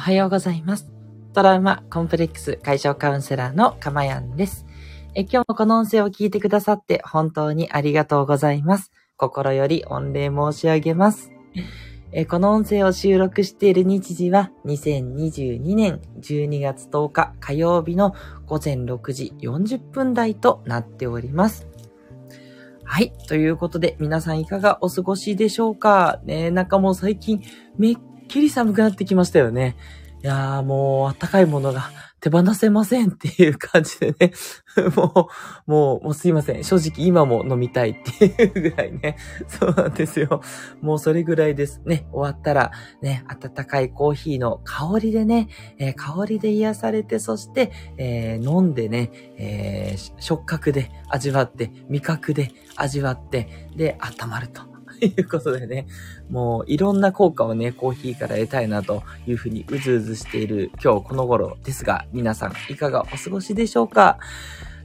おはようございます。トラウマコンプレックス解消カウンセラーのかまやんです。え今日もこの音声を聞いてくださって本当にありがとうございます。心より御礼申し上げます。えこの音声を収録している日時は2022年12月10日火曜日の午前6時40分台となっております。はい。ということで、皆さんいかがお過ごしでしょうか？ねなんかもう最近めっきり寒くなってきましたよね。いやーもうあったかいものが手放せませんっていう感じでね。もう、もう、もうすいません。正直今も飲みたいっていうぐらいね。そうなんですよ。もうそれぐらいですね。終わったらね、温かいコーヒーの香りでね、えー、香りで癒されて、そして、えー、飲んでね、えー、触覚で味わって、味覚で味わって、で、温まると。ということでね、もういろんな効果をね、コーヒーから得たいなというふうにうずうずしている今日この頃ですが、皆さんいかがお過ごしでしょうか？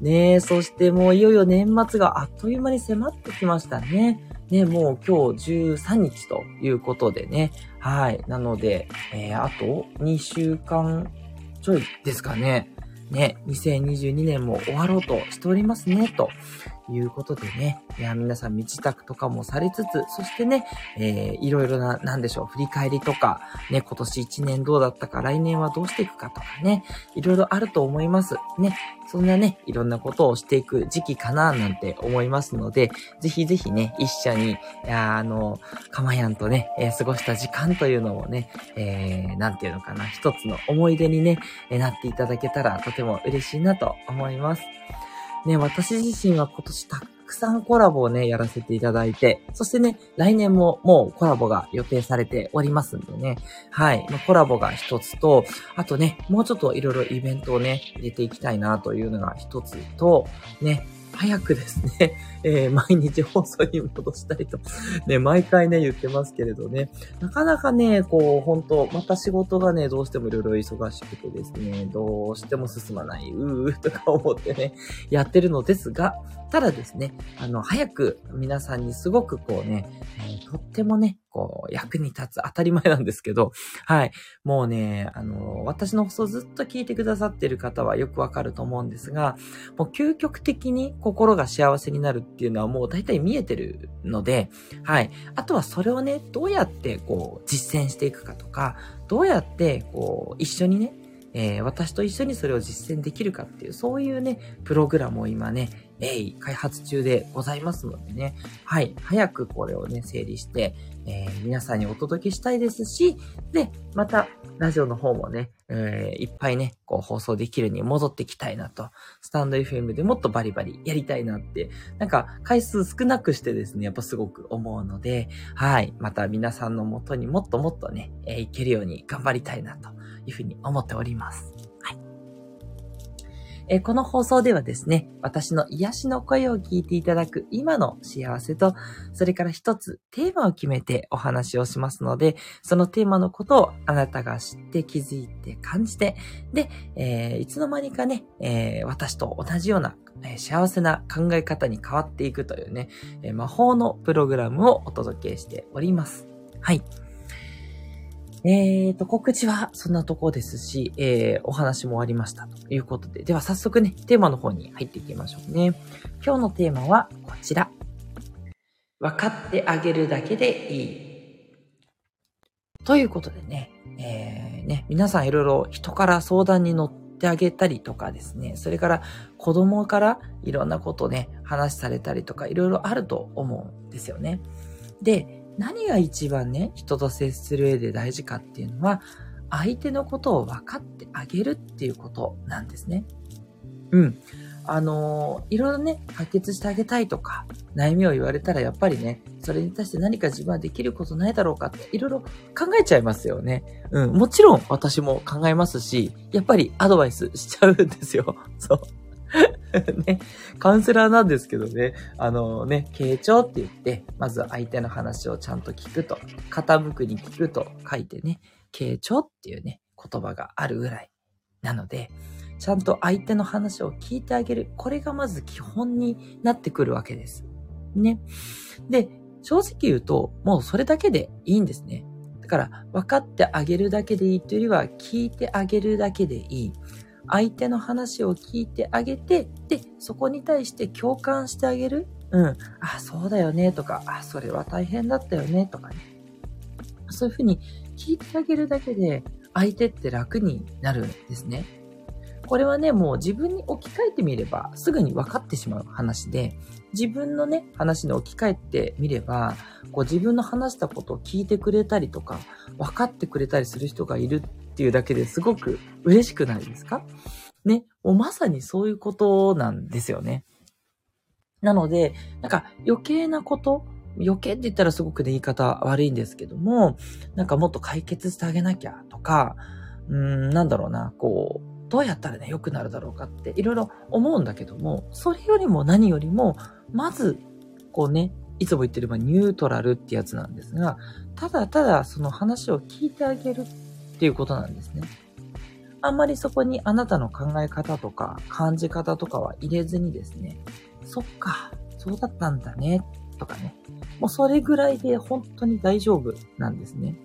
ねえ、そしてもういよいよ年末があっという間に迫ってきましたね。ね、もう今日13日ということでね。はい。なので、えー、あと2週間ちょいですかね。ね、2022年も終わろうとしておりますね、ということでね、いや、皆さん身支度とかもされつつ、そしてね、えー、いろいろな、なんでしょう、振り返りとか、ね、今年1年どうだったか、来年はどうしていくかとかね、いろいろあると思います。ね、そんなね、いろんなことをしていく時期かな、なんて思いますので、ぜひぜひね、一緒に、いや、あの、かまやんとね、えー、過ごした時間というのもね、えー、なんていうのかな、一つの思い出にね、えー、なっていただけたらとても嬉しいなと思います。ね、私自身は今年たくさんコラボをね、やらせていただいて、そしてね、来年ももうコラボが予定されておりますんでね。はい。まあコラボが一つと、あとね、もうちょっといろいろイベントをね、入れていきたいなというのが一つと、ね、早くですね、えー、毎日放送に戻したいと ね、毎回ね、言ってますけれどね、なかなかね、こう、本当また仕事がね、どうしてもいろいろ忙しくてですね、どうしても進まない、うーとか思ってね、やってるのですが、ただですね、あの、早く皆さんにすごくこうね、えー、とってもね、こう、役に立つ当たり前なんですけど、はい。もうね、あの、私の放送ずっと聞いてくださってる方はよくわかると思うんですが、もう究極的に心が幸せになるっていうのはもう大体見えてるので、はい。あとはそれをね、どうやってこう、実践していくかとか、どうやってこう、一緒にね、えー、私と一緒にそれを実践できるかっていう、そういうね、プログラムを今ね、えい、開発中でございますのでね、はい、早くこれをね、整理して、えー、皆さんにお届けしたいですし、で、また、ラジオの方もね、えー、いっぱいね、こう放送できるに戻ってきたいなと、スタンド FM でもっとバリバリやりたいなって、なんか回数少なくしてですね、やっぱすごく思うので、はい、また皆さんのもとにもっともっとね、えー、いけるように頑張りたいなというふうに思っております。えこの放送ではですね、私の癒しの声を聞いていただく今の幸せと、それから一つテーマを決めてお話をしますので、そのテーマのことをあなたが知って気づいて感じて、で、えー、いつの間にかね、えー、私と同じようなえ幸せな考え方に変わっていくというね、え魔法のプログラムをお届けしております。はい。えーと、告知はそんなとこですし、えー、お話もありましたということで、では早速ね、テーマの方に入っていきましょうね。今日のテーマはこちら。分かってあげるだけでいい。ということでね、えー、ね、皆さんいろいろ人から相談に乗ってあげたりとかですね、それから子供からいろんなことね、話されたりとかいろいろあると思うんですよね。で、何が一番ね、人と接する上で大事かっていうのは、相手のことを分かってあげるっていうことなんですね。うん。あのー、いろいろね、解決してあげたいとか、悩みを言われたらやっぱりね、それに対して何か自分はできることないだろうかって、いろいろ考えちゃいますよね。うん。もちろん私も考えますし、やっぱりアドバイスしちゃうんですよ。そう。ね、カウンセラーなんですけどね、あのね、傾聴って言って、まず相手の話をちゃんと聞くと、傾くに聞くと書いてね、傾聴っていうね、言葉があるぐらいなので、ちゃんと相手の話を聞いてあげる。これがまず基本になってくるわけです。ね。で、正直言うと、もうそれだけでいいんですね。だから、分かってあげるだけでいいというよりは、聞いてあげるだけでいい。相手の話を聞いてあげて、で、そこに対して共感してあげる。うん。あ、そうだよね、とか、あ、それは大変だったよね、とかね。そういうふうに聞いてあげるだけで、相手って楽になるんですね。これはね、もう自分に置き換えてみれば、すぐに分かってしまう話で、自分のね、話に置き換えてみれば、こう自分の話したことを聞いてくれたりとか、分かってくれたりする人がいるっていうだけですごく嬉しくないですか？ね、もうまさにそういうことなんですよね。なので、なんか余計なこと、余計って言ったらすごくね、言い方悪いんですけども、なんかもっと解決してあげなきゃとか、うん、なんだろうな、こう、どうやったらね、良くなるだろうかっていろいろ思うんだけども、それよりも何よりも、まず、こうね、いつも言ってればニュートラルってやつなんですが、ただただその話を聞いてあげるっていうことなんですね。あんまりそこにあなたの考え方とか感じ方とかは入れずにですね、そっか、そうだったんだね、とかね。もうそれぐらいで本当に大丈夫なんですね。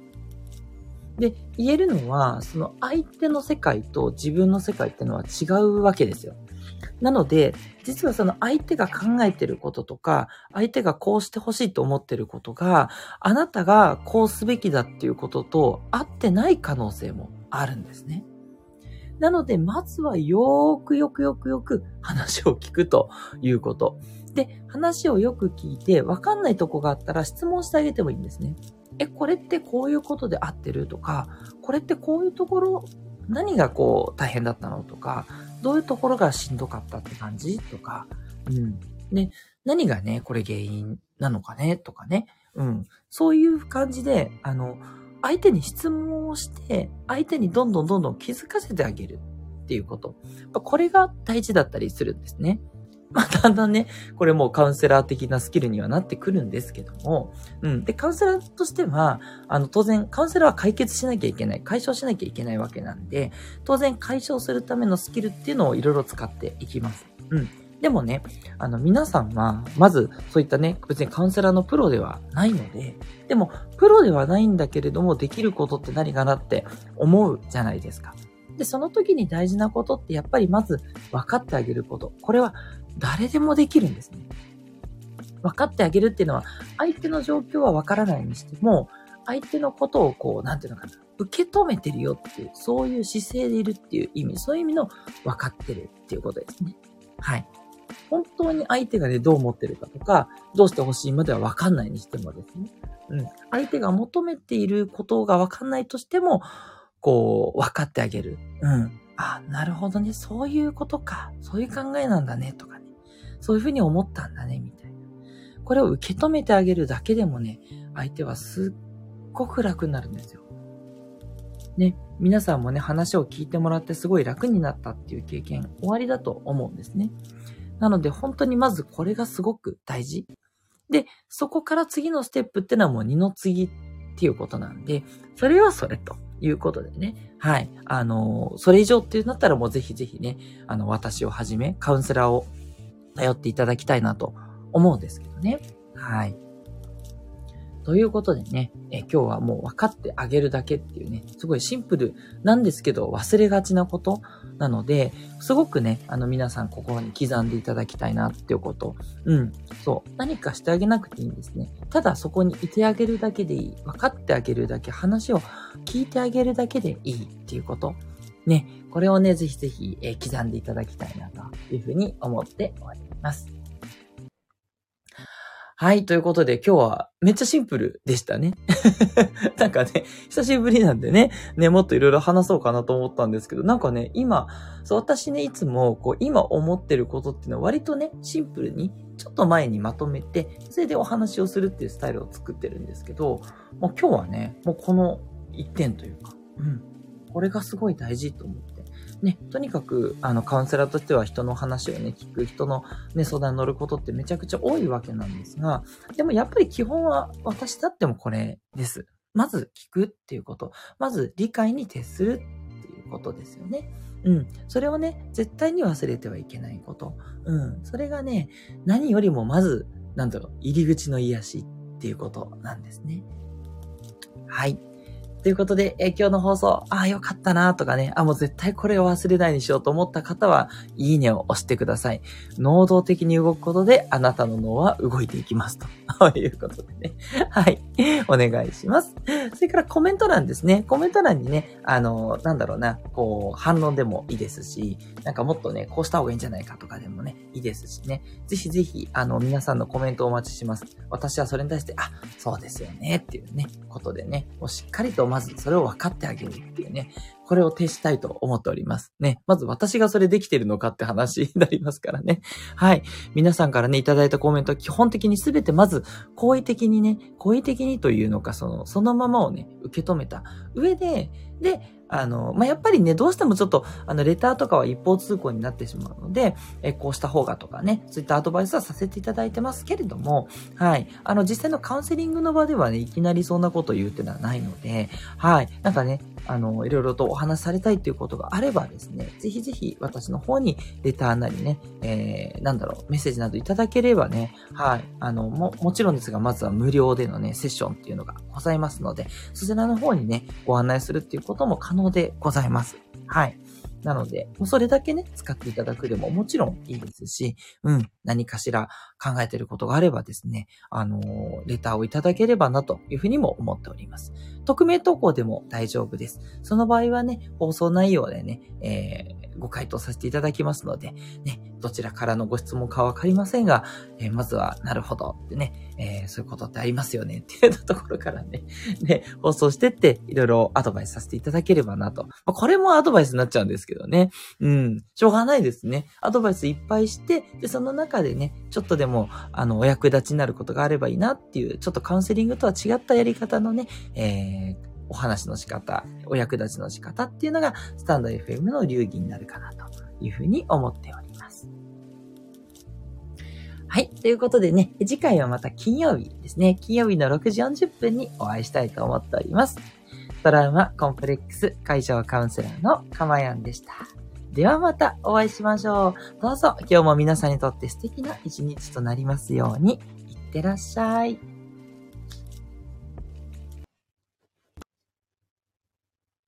で、言えるのは、その相手の世界と自分の世界ってのは違うわけですよ。なので、実はその相手が考えてることとか、相手がこうしてほしいと思ってることが、あなたがこうすべきだっていうことと合ってない可能性もあるんですね。なので、まずはよーくよくよくよく話を聞くということ。で、話をよく聞いて、わかんないとこがあったら質問してあげてもいいんですね。え、これってこういうことで合ってるとか、これってこういうところ、何がこう大変だったのとか、どういうところがしんどかったって感じ？とか、うん。で、何がね、これ原因なのかね？とかね。うん。そういう感じで、あの、相手に質問をして、相手にどんどんどんどん気づかせてあげるっていうこと。これが大事だったりするんですね。まあ、だんだんね、これもうカウンセラー的なスキルにはなってくるんですけども、うん。で、カウンセラーとしては、あの、当然、カウンセラーは解決しなきゃいけない、解消しなきゃいけないわけなんで、当然解消するためのスキルっていうのをいろいろ使っていきます。うん。でもね、あの、皆さんは、まず、そういったね、別にカウンセラーのプロではないので、でも、プロではないんだけれども、できることって何かなって思うじゃないですか。で、その時に大事なことって、やっぱりまず、分かってあげること。これは、誰でもできるんですね。分かってあげるっていうのは、相手の状況は分からないにしても、相手のことをこう、なんていうのかな、受け止めてるよっていう、そういう姿勢でいるっていう意味、そういう意味の分かってるっていうことですね。はい。本当に相手がね、どう思ってるかとか、どうしてほしいまでは分かんないにしてもですね。うん。相手が求めていることが分かんないとしても、こう、分かってあげる。うん。あ、なるほどね。そういうことか。そういう考えなんだね。とか。そういうふうに思ったんだね。みたいな。これを受け止めてあげるだけでもね、相手はすっごく楽になるんですよ。ね、皆さんもね、話を聞いてもらってすごい楽になったっていう経験終わりだと思うんですね。なので本当にまずこれがすごく大事。で、そこから次のステップってのはもう二の次っていうことなんで、それはそれということでね。はい。あの、それ以上っていうんだったらもうぜひぜひね、あの、私をはじめ、カウンセラーを頼っていただきたいなと思うんですけどね。はい。ということでね、え今日はもう分かってあげるだけっていうね、すごいシンプルなんですけど忘れがちなことなので、すごくね、あの皆さん心に刻んでいただきたいなっていうこと。うん。そう。何かしてあげなくていいんですね。ただそこにいてあげるだけでいい。分かってあげるだけ、話を聞いてあげるだけでいいっていうこと。ね、これをね、ぜひぜひ、え刻んでいただきたいなというふうに思っております。はい。ということで今日はめっちゃシンプルでしたね。なんかね、久しぶりなんでね、ね、もっといろいろ話そうかなと思ったんですけど、なんかね、今、そう、私ね、いつも、こう、今思ってることっていうのは割とね、シンプルに、ちょっと前にまとめて、それでお話をするっていうスタイルを作ってるんですけど、もう今日はね、もうこの一点というか、うん。これがすごい大事と思って。ね、とにかく、あの、カウンセラーとしては人の話をね、聞く、人のね、相談に乗ることってめちゃくちゃ多いわけなんですが、でもやっぱり基本は私だってもこれです。まず聞くっていうこと。まず理解に徹するっていうことですよね。うん。それをね、絶対に忘れてはいけないこと。うん。それがね、何よりもまず、なんだろう、入り口の癒しっていうことなんですね。はい。ということで、え今日の放送、ああ、よかったなとかね、あ、もう絶対これを忘れないにしようと思った方は、いいねを押してください。能動的に動くことで、あなたの脳は動いていきます。ということでね。はい。お願いします。それからコメント欄ですね。コメント欄にね、あの、なんだろうな、こう、反論でもいいですし、なんかもっとね、こうした方がいいんじゃないかとかでもね、いいですしね。ぜひぜひ、あの、皆さんのコメントをお待ちします。私はそれに対して、あ、そうですよね、っていうね、ことでね、もうしっかりとまずそれを分かってあげるっていうね、これを呈したいと思っております。ね。まず私がそれできてるのかって話になりますからね。はい。皆さんからね、いただいたコメントは基本的に全てまず、好意的にね、好意的にというのか、その、そのままをね、受け止めた上で、で、あの、まあ、やっぱりね、どうしてもちょっと、あの、レターとかは一方通行になってしまうので、えこうした方がとかね、そういったアドバイスはさせていただいてますけれども、はい。あの、実際のカウンセリングの場ではね、いきなりそんなこと言うっていうのはないので、はい。なんかね、あの、いろいろとお話しされたいっていうことがあればですね、ぜひぜひ私の方にレターなりね、えー、なんだろう、メッセージなどいただければね、はい。あの、も、もちろんですが、まずは無料でのね、セッションっていうのがございますので、そちらの方にね、ご案内するっていうことも可能でございます。はい。なので、もうそれだけね、使っていただくでももちろんいいですし、うん、何かしら考えてることがあればですね、あのー、レターをいただければなというふうにも思っております。匿名投稿でも大丈夫です。その場合はね、放送内容でね、えーご回答させていただきますので、ね、どちらからのご質問かわかりませんが、えー、まずは、なるほどってね、えー、そういうことってありますよね っていうところからね、ね、放送してって、いろいろアドバイスさせていただければなと。まあ、これもアドバイスになっちゃうんですけどね。うん、しょうがないですね。アドバイスいっぱいして、で、その中でね、ちょっとでも、あの、お役立ちになることがあればいいなっていう、ちょっとカウンセリングとは違ったやり方のね、えー、お話の仕方、お役立ちの仕方っていうのが、スタンド FM の流儀になるかなというふうに思っております。はい。ということでね、次回はまた金曜日ですね。金曜日の6時40分にお会いしたいと思っております。トラウマコンプレックス解消カウンセラーのかまやんでした。ではまたお会いしましょう。どうぞ今日も皆さんにとって素敵な一日となりますように。いってらっしゃい。